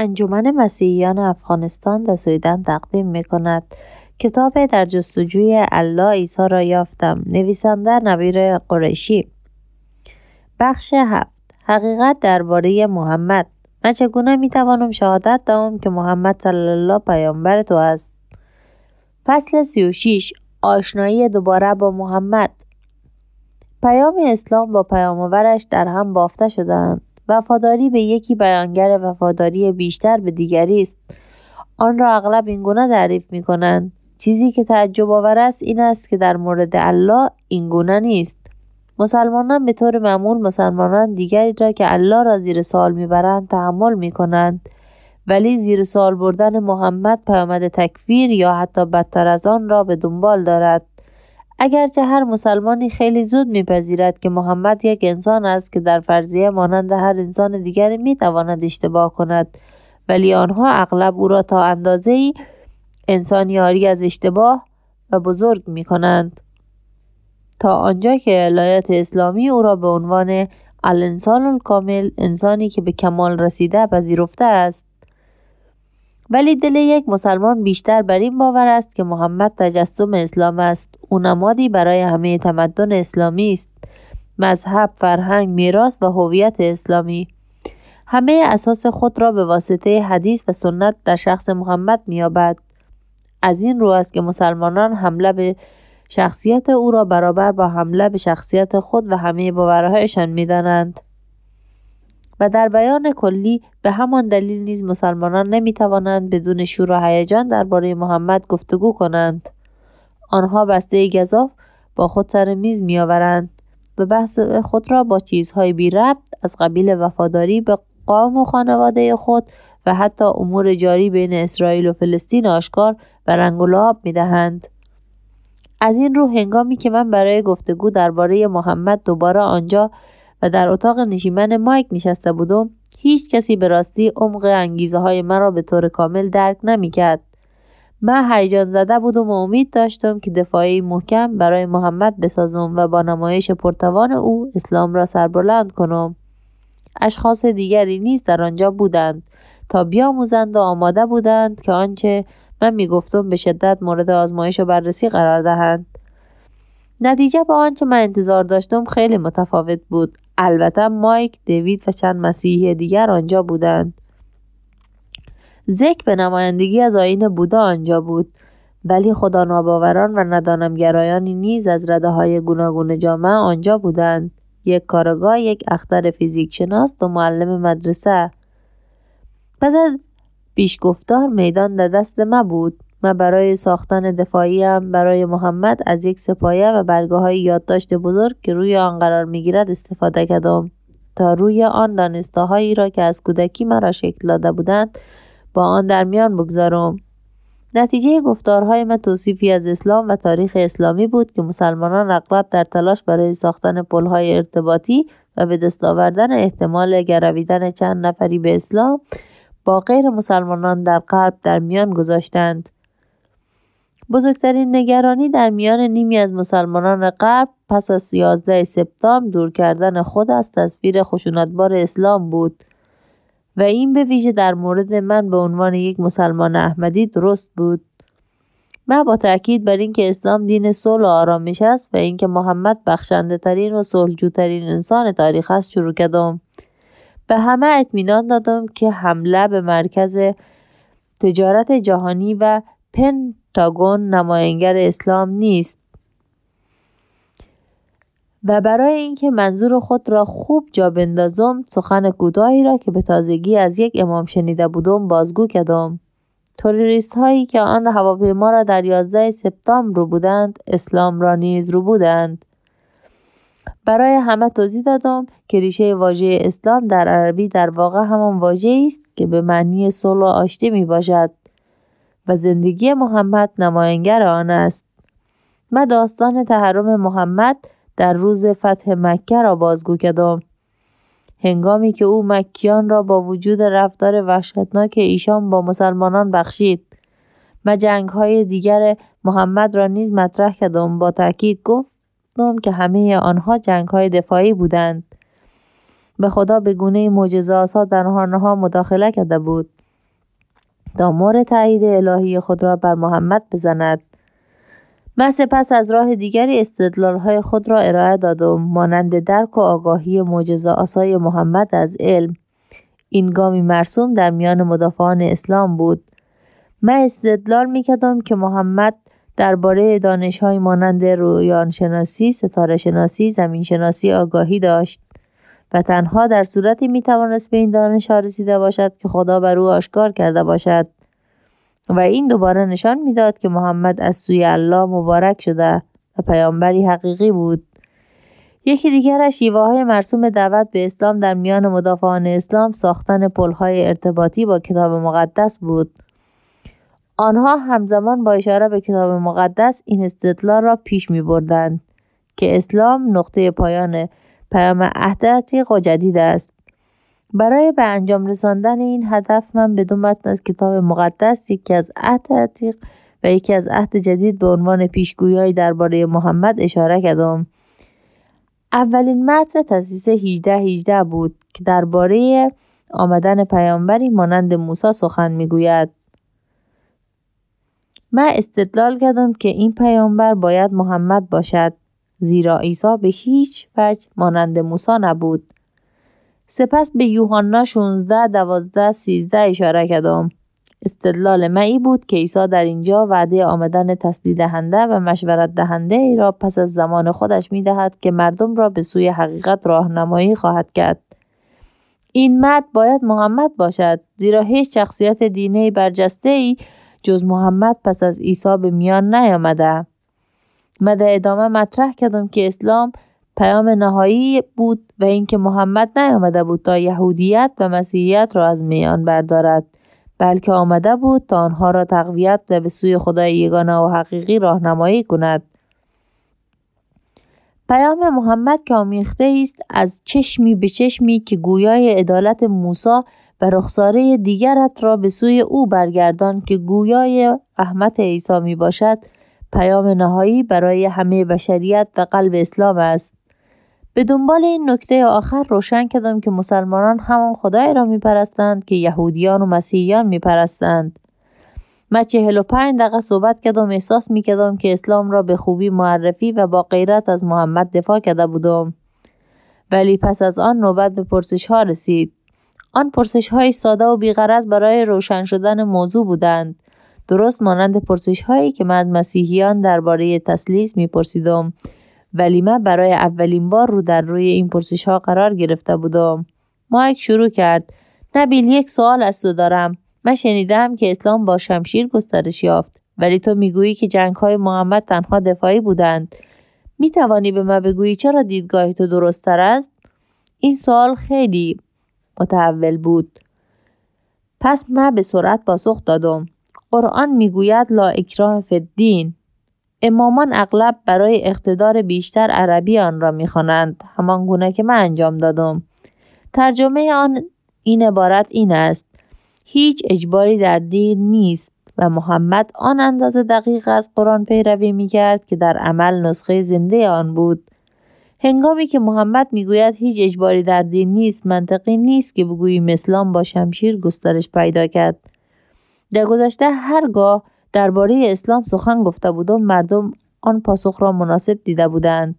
انجمن مسیحیان افغانستان در سویدن تقدیم می کند کتاب در جستجوی الله عیسی را یافتم. نویسنده نبیر قریشی. بخش هفت. حقیقت درباره محمد. من چگونه می توانم شهادت دهم که محمد صلی الله پیامبر تو است؟ فصل 36 آشنایی دوباره با محمد. پیام اسلام با پیامآورش در هم بافته شدند وفاداری به یکی بیانگر وفاداری بیشتر به دیگری است. آن را اغلب این گونه تعریف می کنند چیزی که تعجب آور است این است که در مورد الله این گونه نیست. مسلمانان به طور معمول مسلمانان دیگری را که الله را زیر سوال می‌برند تحمل می کنند ولی زیر سوال بردن محمد پیامد تکفیر یا حتی بدتر از آن را به دنبال دارد. اگرچه هر مسلمانی خیلی زود میپذیرد که محمد یک انسان است که در فرضیه مانند هر انسان دیگری می‌تواند اشتباه کند ولی آنها اغلب او را تا اندازه ای انسان از اشتباه و بزرگ می کنند. تا آنجا که علایت اسلامی او را به عنوان الانسان الکامل انسانی که به کمال رسیده پذیرفته است ولی دل یک مسلمان بیشتر بر این باور است که محمد تجسم اسلام است. او نمادی برای همه تمدن اسلامی است. مذهب فرهنگ میراث و هویت اسلامی. همه اساس خود را به واسطه حدیث و سنت در شخص محمد مییابد. از این رو است که مسلمانان حمله به شخصیت او را برابر با حمله به شخصیت خود و همه باورهایشان می‌دانند. و در بیان کلی به همان دلیل نیز مسلمانان نمی توانند بدون شور و هیجان درباره محمد گفتگو کنند آنها بسته گذاف با خود سر میز میآورند و بحث خود را با چیزهای بی ربط از قبیل وفاداری به قوم و خانواده خود و حتی امور جاری بین اسرائیل و فلسطین آشکار و رنگ و لعاب می دهند. از این رو هنگامی که من برای گفتگو درباره محمد دوباره آنجا و در اتاق نشیمن مایک نشسته بودم هیچ کسی به راستی عمق انگیزه های مرا به طور کامل درک نمی‌کرد. من هیجان زده بودم و امید داشتم که دفاعی محکم برای محمد بسازم و با نمایش پرتوان او اسلام را سربلند کنم. اشخاص دیگری نیز در آنجا بودند تا بیاموزند و آماده بودند که آنچه من می‌گفتم به شدت مورد آزمایش و بررسی قرار دهند نتیجه با آنچه من انتظار داشتم خیلی متفاوت بود البته مایک دیوید و چند مسیحی دیگر آنجا بودند. ذکر به نمایندگی از آین بودا آنجا بود. ولی خدا ناباوران و ندانمگرایانی نیز از رده های گوناگون جامعه آنجا بودند. یک کارگاه یک اختر فیزیک شناس و معلم مدرسه. پس پیشگفتار میدان در دست ما بود. من برای ساختن دفاعیم برای محمد از یک سپایه و برگاه های یادداشت بزرگ که روی آن قرار می‌گیرد استفاده کردم. تا روی آن دانستهایی را که از کودکی مرا شکل داده بودند با آن در میان بگذارم. نتیجه گفتارهای من توصیفی از اسلام و تاریخ اسلامی بود که مسلمانان اغلب در تلاش برای ساختن پلهای ارتباطی و به دست آوردن احتمال گرویدن چند نفری به اسلام با غیر مسلمانان در غرب در میان گذاشتند. بزرگترین نگرانی در میان نیمی از مسلمانان غرب پس از 11 سپتامبر دور کردن خود از تصویر خشونتبار اسلام بود و این به ویژه در مورد من به عنوان یک مسلمان احمدی درست بود. من با تاکید بر اینکه اسلام دین صلح و آرامش است و اینکه محمد بخشنده ترین و صلحجوترین انسان تاریخ است شروع کردم. به همه اطمینان دادم که حمله به مرکز تجارت جهانی و پنتاگون نماینگر اسلام نیست. و برای اینکه منظور خود را خوب جا بندازم سخن کوتاهی را که به تازگی از یک امام شنیده بودم بازگو کردم. توریست هایی که آن هواپیما را در 11 سپتامبر رو بودند اسلام را نیز رو بودند. برای همه توضیح دادم که ریشه واژه اسلام در عربی در واقع همان واژه است که به معنی صلح و آشتی می باشد و زندگی محمد نماینگر آن است من داستان تحرم محمد در روز فتح مکه را بازگو کردم. هنگامی که او مکیان را با وجود رفتار وحشتناک ایشان با مسلمانان بخشید و جنگ های دیگر محمد را نیز مطرح کردم با تاکید گفت که همه آنها جنگ های دفاعی بودند. به خدا به گونه معجزه آسا در آنها مداخله کرده بود. تا مور تایید الهی خود را بر محمد بزند. من سپس از راه دیگری های خود را ارائه دادم مانند درک و آگاهی معجزه آسای محمد از علم. این گامی مرسوم در میان مدافعان اسلام بود. من استدلال می‌کردم که محمد درباره دانشهایی مانند رویان شناسی، ستاره شناسی، زمین شناسی آگاهی داشت. و تنها در صورتی می توانست به این دانش رسیده باشد که خدا بر او آشکار کرده باشد. و این دوباره نشان می‌داد که محمد از سوی الله مبارک شده و پیامبری حقیقی بود. یکی دیگرش شیوه مرسوم دعوت به اسلام در میان مدافعان اسلام ساختن پلهای ارتباطی با کتاب مقدس بود. آنها همزمان با اشاره به کتاب مقدس این استدلال را پیش می بردند که اسلام نقطه پایان پیام عهد جدید است. برای به انجام رساندن این هدف من به دو متن از کتاب مقدس یکی از عهد عتیق و یکی از عهد جدید به عنوان پیشگویی درباره محمد اشاره کردم. اولین متن تاسیس 18 18 بود که درباره آمدن پیامبری مانند موسی سخن می‌گوید. من استدلال کردم که این پیامبر باید محمد باشد. زیرا عیسی به هیچ وجه مانند موسی نبود سپس به یوحنا 16 12 13 اشاره کردم استدلال معی بود که عیسی در اینجا وعده آمدن تسلید دهنده و مشورت دهنده ای را پس از زمان خودش می دهد که مردم را به سوی حقیقت راهنمایی خواهد کرد. این مد باید محمد باشد زیرا هیچ شخصیت دینی برجسته ای جز محمد پس از عیسی به میان نیامده. من در ادامه مطرح کردم که اسلام پیام نهایی بود و اینکه محمد نیامده بود تا یهودیت و مسیحیت را از میان بردارد بلکه آمده بود تا آنها را تقویت و به سوی خدای یگانه و حقیقی راهنمایی کند. پیام محمد که آمیخته است از چشمی به چشمی که گویای عدالت موسی و رخساره دیگرت را به سوی او برگردان که گویای رحمت عیسی می باشد پیام نهایی برای همه بشریت و قلب اسلام است. به دنبال این نکته آخر روشن کردم که مسلمانان همان خدای را میپرستند که یهودیان و مسیحیان میپرستند. من چهل و پنج دقیقه صحبت کردم احساس می‌کردم که اسلام را به خوبی معرفی و با غیرت از محمد دفاع کرده بودم. ولی پس از آن نوبت به پرسش ها رسید. آن پرسش های ساده و بیغرض برای روشن شدن موضوع بودند. درست مانند پرسش هایی که من مسیحیان درباره تسلیس میپرسیدم ولی من برای اولین بار رو در روی این پرسش ها قرار گرفته بودم. مایک شروع کرد. نبیل یک سوال از تو دارم. من شنیدم که اسلام با شمشیر گسترش یافت ولی تو می‌گویی که جنگ های محمد تنها دفاعی بودند. می توانی به من بگویی چرا دیدگاه تو درست تر است؟ این سوال خیلی متحول بود. پس من به سرعت پاسخ دادم. قرآن می‌گوید لا اکراه فی الدین. امامان اغلب برای اقتدار بیشتر عربی آن را می‌خوانند. همان گونه که من انجام دادم. ترجمه آن این عبارت این است. هیچ اجباری در دین نیست و محمد آن اندازه دقیق از قرآن پیروی می‌کرد که در عمل نسخه زنده آن بود. هنگامی که محمد می‌گوید هیچ اجباری در دین نیست منطقی نیست که بگوییم اسلام با شمشیر گسترش پیدا کرد. در گذشته هرگاه درباره اسلام سخن گفته بودم مردم آن پاسخ را مناسب دیده بودند.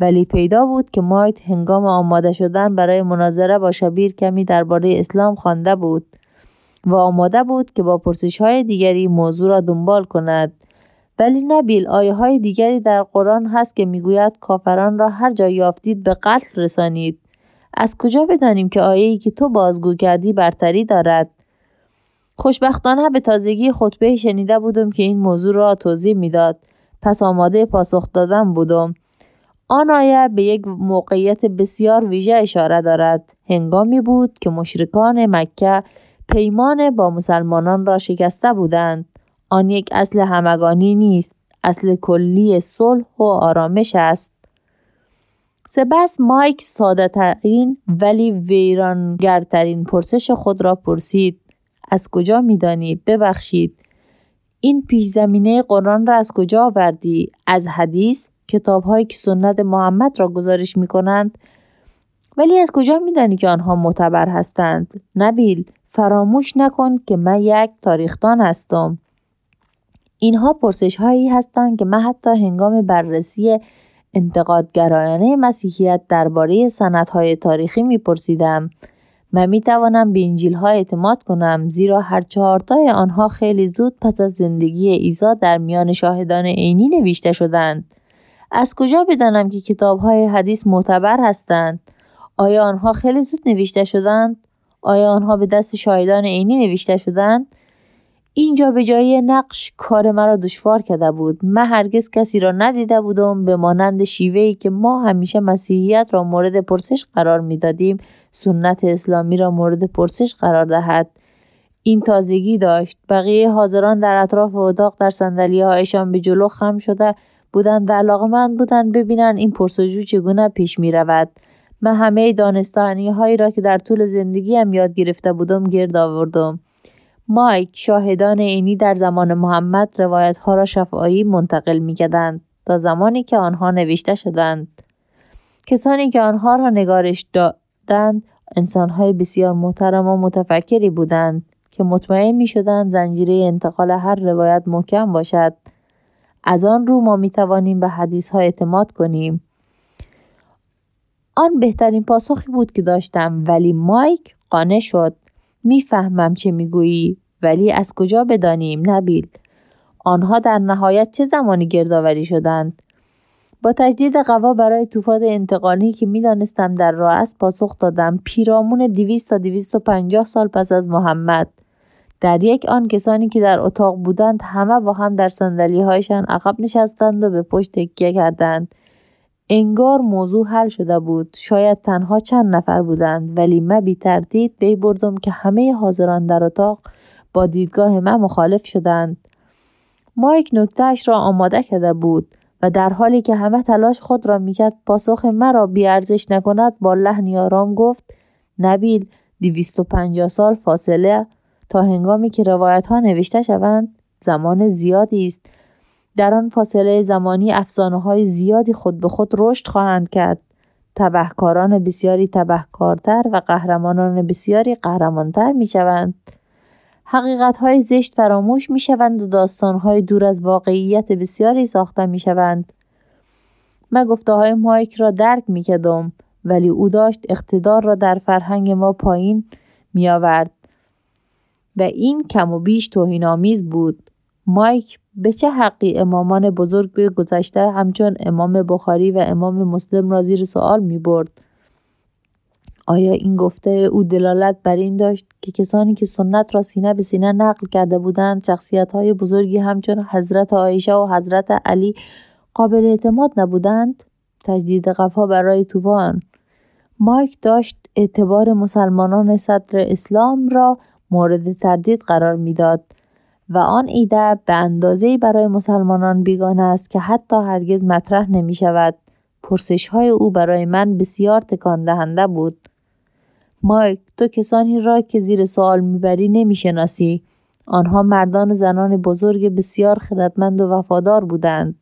ولی پیدا بود که مایت هنگام آماده شدن برای مناظره با شبیر کمی درباره اسلام خوانده بود و آماده بود که با پرسش های دیگری موضوع را دنبال کند. ولی نبیل آیه های دیگری در قرآن هست که می‌گوید کافران را هر جا یافتید به قتل رسانید. از کجا بدانیم که آیه‌ای که تو بازگو کردی برتری دارد؟ خوشبختانه به تازگی خطبه شنیده بودم که این موضوع را توضیح می‌داد. پس آماده پاسخ دادن بودم. آن آیه به یک موقعیت بسیار ویژه اشاره دارد. هنگامی بود که مشرکان مکه پیمان با مسلمانان را شکسته بودند. آن یک اصل همگانی نیست. اصل کلی صلح و آرامش است. سپس مایک ساده ترین ولی ویرانگرترین پرسش خود را پرسید. از کجا میدانی؟ ببخشید. این پیش زمینه قرآن را از کجا آوردی؟ از حدیث؟ کتابهایی که سنت محمد را گزارش می کنند ولی از کجا میدانی که آنها معتبر هستند؟ نبیل فراموش نکن که من یک تاریختان هستم. اینها پرسش هایی هستند که من حتی هنگام بررسی انتقادگرایانه مسیحیت درباره های تاریخی میپرسیدم. من می توانم به انجیل ها اعتماد کنم زیرا هر چهارتای آنها خیلی زود پس از زندگی عیسی در میان شاهدان عینی نوشته شدند. از کجا بدانم که کتاب های حدیث معتبر هستند؟ آیا آنها خیلی زود نوشته شدند؟ آیا آنها به دست شاهدان عینی نوشته شدند؟ اینجا به جای نقش کار مرا دشوار کرده بود من هرگز کسی را ندیده بودم به مانند شیوهی که ما همیشه مسیحیت را مورد پرسش قرار می‌دادیم سنت اسلامی را مورد پرسش قرار دهد این تازگی داشت بقیه حاضران در اطراف اتاق در صندلی هایشان به جلو خم شده بودند و علاقمند بودند ببینند این پرسجو چگونه پیش می رود. من همه دانستانی هایی را که در طول زندگیم یاد گرفته بودم گرد آوردم. مایک شاهدان عینی در زمان محمد روایت ها را شفایی منتقل می کدند تا زمانی که آنها نوشته شدند. کسانی که آنها را نگارش دادند انسانهای بسیار محترم و متفکری بودند که مطمئن می شدند زنجیره انتقال هر روایت محکم باشد. از آن رو ما می توانیم به حدیث ها اعتماد کنیم. آن بهترین پاسخی بود که داشتم ولی مایک قانع شد. می‌فهمم چه می‌گویی ولی از کجا بدانیم نبیل؟ آنها در نهایت چه زمانی گردآوری شدند؟ با تجدید قوا برای طوفان انتقالی که می‌دانستم در راه است پاسخ دادم پیرامون دویست تا دویست و پنجاه سال پس از محمد. در یک آن کسانی که در اتاق بودند همه با هم در سندلی هایشان عقب نشستند و به پشت تکیه کردند. انگار موضوع حل شده بود. شاید تنها چند نفر بودند ولی من بی تردید بی بردم که همه حاضران در اتاق با دیدگاه من مخالف شدند. مایک نکتهش را آماده کرده بود و در حالی که همه تلاش خود را می‌کرد پاسخ مرا بیارزش نکند با لحنی آرام گفت نبیل دویست و پنجاه سال فاصله تا هنگامی که روایت ها نوشته شوند زمان زیادی است. در آن فاصله زمانی افسانه های زیادی خود به خود رشد خواهند کرد تبهکاران بسیاری تبهکارتر و قهرمانان بسیاری قهرمانتر می شوند. حقیقت های زشت فراموش می شوند و داستان های دور از واقعیت بسیاری ساخته می شوند. من گفته های مایک را درک می کدم ولی او داشت اقتدار را در فرهنگ ما پایین می آورد و این کم و بیش توهین آمیز بود. مایک به چه حقی امامان بزرگ به گذشته همچون امام بخاری و امام مسلم را زیر سوال می برد؟ آیا این گفته او دلالت بر این داشت که کسانی که سنت را سینه به سینه نقل کرده بودند شخصیت های بزرگی همچون حضرت عایشه و حضرت علی قابل اعتماد نبودند؟ تجدید قفا برای توفان مایک داشت اعتبار مسلمانان صدر اسلام را مورد تردید قرار می‌داد و آن ایده به اندازه برای مسلمانان بیگانه است که حتی هرگز مطرح نمی شود. پرسش های او برای من بسیار تکان دهنده بود. مایک تو کسانی را که زیر سوال می‌بری نمی‌شناسی آنها مردان و زنان بزرگ بسیار خردمند و وفادار بودند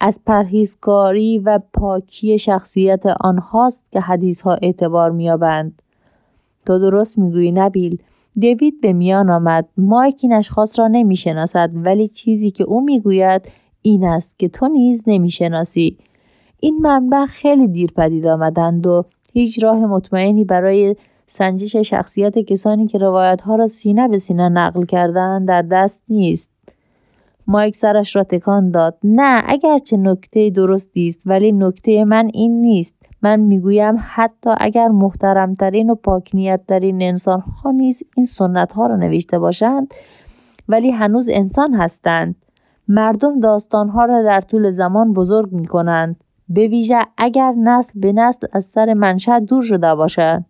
از پرهیزکاری و پاکی شخصیت آنهاست که حدیث ها اعتبار میابند تو درست می‌گویی نبیل دیوید به میان آمد. مایک این اشخاص را نمی‌شناسد ولی چیزی که او می‌گوید این است که تو نیز نمی‌شناسی. این منبع خیلی دیر پدید آمدند و هیچ راه مطمئنی برای سنجش شخصیت کسانی که روایت ها را سینه به سینه نقل کردن در دست نیست. مایک سرش را تکان داد. نه اگرچه نکته درستی است ولی نکته من این نیست. من می‌گویم حتی اگر محترمترین و پاکنیتترین انسان ها نیز این سنت ها را نوشته باشند ولی هنوز انسان هستند. مردم داستان ها را در طول زمان بزرگ می کنند به ویژه اگر نسل به نسل از سر منشأ دور شده باشد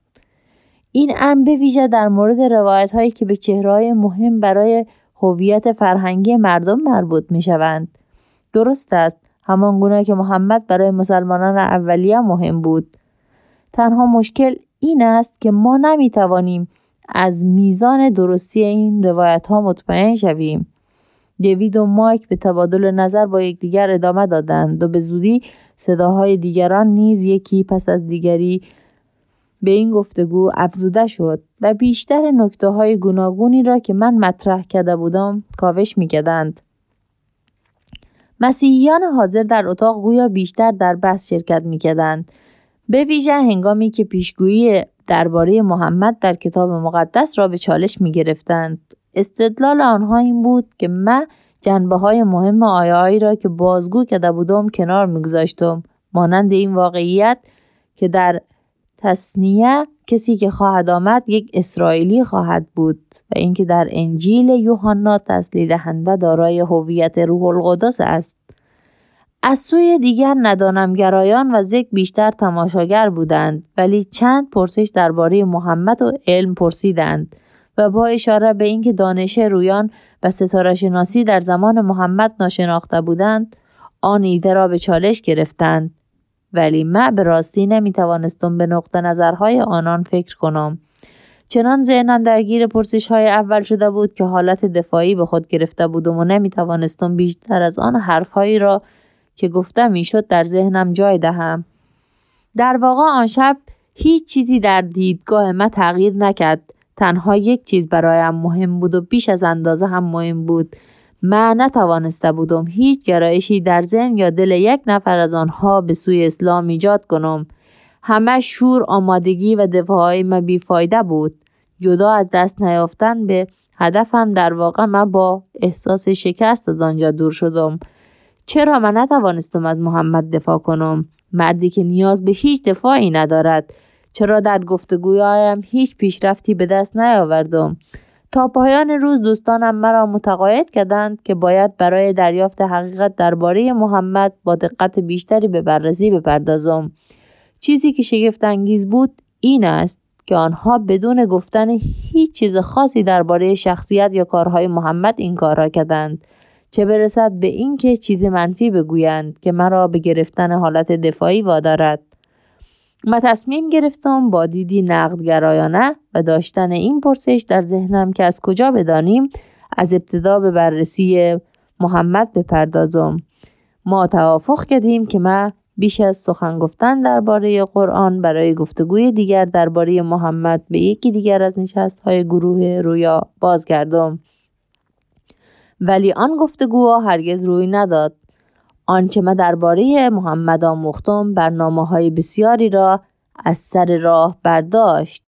این امر به ویژه در مورد روایت هایی که به چهرهای مهم برای هویت فرهنگی مردم مربوط می شوند. درست است. همان گونه که محمد برای مسلمانان اولیه مهم بود تنها مشکل این است که ما نمی توانیم از میزان درستی این روایت ها مطمئن شویم دیوید و مایک به تبادل نظر با یکدیگر ادامه دادند و به زودی صداهای دیگران نیز یکی پس از دیگری به این گفتگو افزوده شد و بیشتر نکته های گوناگونی را که من مطرح کرده بودم کاوش می کدند. مسیحیان حاضر در اتاق گویا بیشتر در بحث شرکت می کدند. به ویژه هنگامی که پیشگویی درباره محمد در کتاب مقدس را به چالش می گرفتند. استدلال آنها این بود که من جنبه های مهم آیه را که بازگو کرده بودم کنار میگذاشتم مانند این واقعیت که در تصنیه کسی که خواهد آمد یک اسرائیلی خواهد بود و اینکه در انجیل یوحنا تسلی دهنده دارای هویت روح القدس است. از سوی دیگر ندانمگرایان و ذکر بیشتر تماشاگر بودند ولی چند پرسش درباره محمد و علم پرسیدند و با اشاره به اینکه دانش رویان و ستاره شناسی در زمان محمد ناشناخته بودند آن ایده را به چالش گرفتند. ولی من به راستی نمی توانستم به نقطه نظرهای آنان فکر کنم. چنان ذهنم درگیر پرسش های اول شده بود که حالت دفاعی به خود گرفته بودم و نمی توانستم بیشتر از آن حرفهایی را که گفتم می‌شد در ذهنم جای دهم. در واقع آن شب هیچ چیزی در دیدگاه من تغییر نکرد. تنها یک چیز برایم مهم بود و بیش از اندازه هم مهم بود. من نتوانسته بودم هیچ گرایشی در ذهن یا دل یک نفر از آنها به سوی اسلام ایجاد کنم. همه شور آمادگی و دفاعهای ما بیفایده بود. جدا از دست نیافتن به هدفم در واقع من با احساس شکست از آنجا دور شدم. چرا من نتوانستم از محمد دفاع کنم؟ مردی که نیاز به هیچ دفاعی ندارد. چرا در گفتگوهایم هیچ پیشرفتی به دست نیاوردم؟ تا پایان روز دوستانم مرا متقاعد کردند که باید برای دریافت حقیقت درباره محمد با دقت بیشتری به بررسی بپردازم. چیزی که شگفت انگیز بود این است که آنها بدون گفتن هیچ چیز خاصی درباره شخصیت یا کارهای محمد این کار را کردند چه برسد به اینکه چیز منفی بگویند که مرا به گرفتن حالت دفاعی وادارد. و تصمیم گرفتم با دیدی نقدگرایانه و داشتن این پرسش در ذهنم که از کجا بدانیم از ابتدا به بررسی محمد بپردازم. ما توافق کردیم که ما بیش از سخن گفتن درباره قرآن برای گفتگوی دیگر درباره محمد به یکی دیگر از نشست های گروه رویا بازگردم. ولی آن گفتگوها هرگز روی نداد. آنچه من درباره محمد آموختم برنامه های بسیاری را از سر راه برداشت.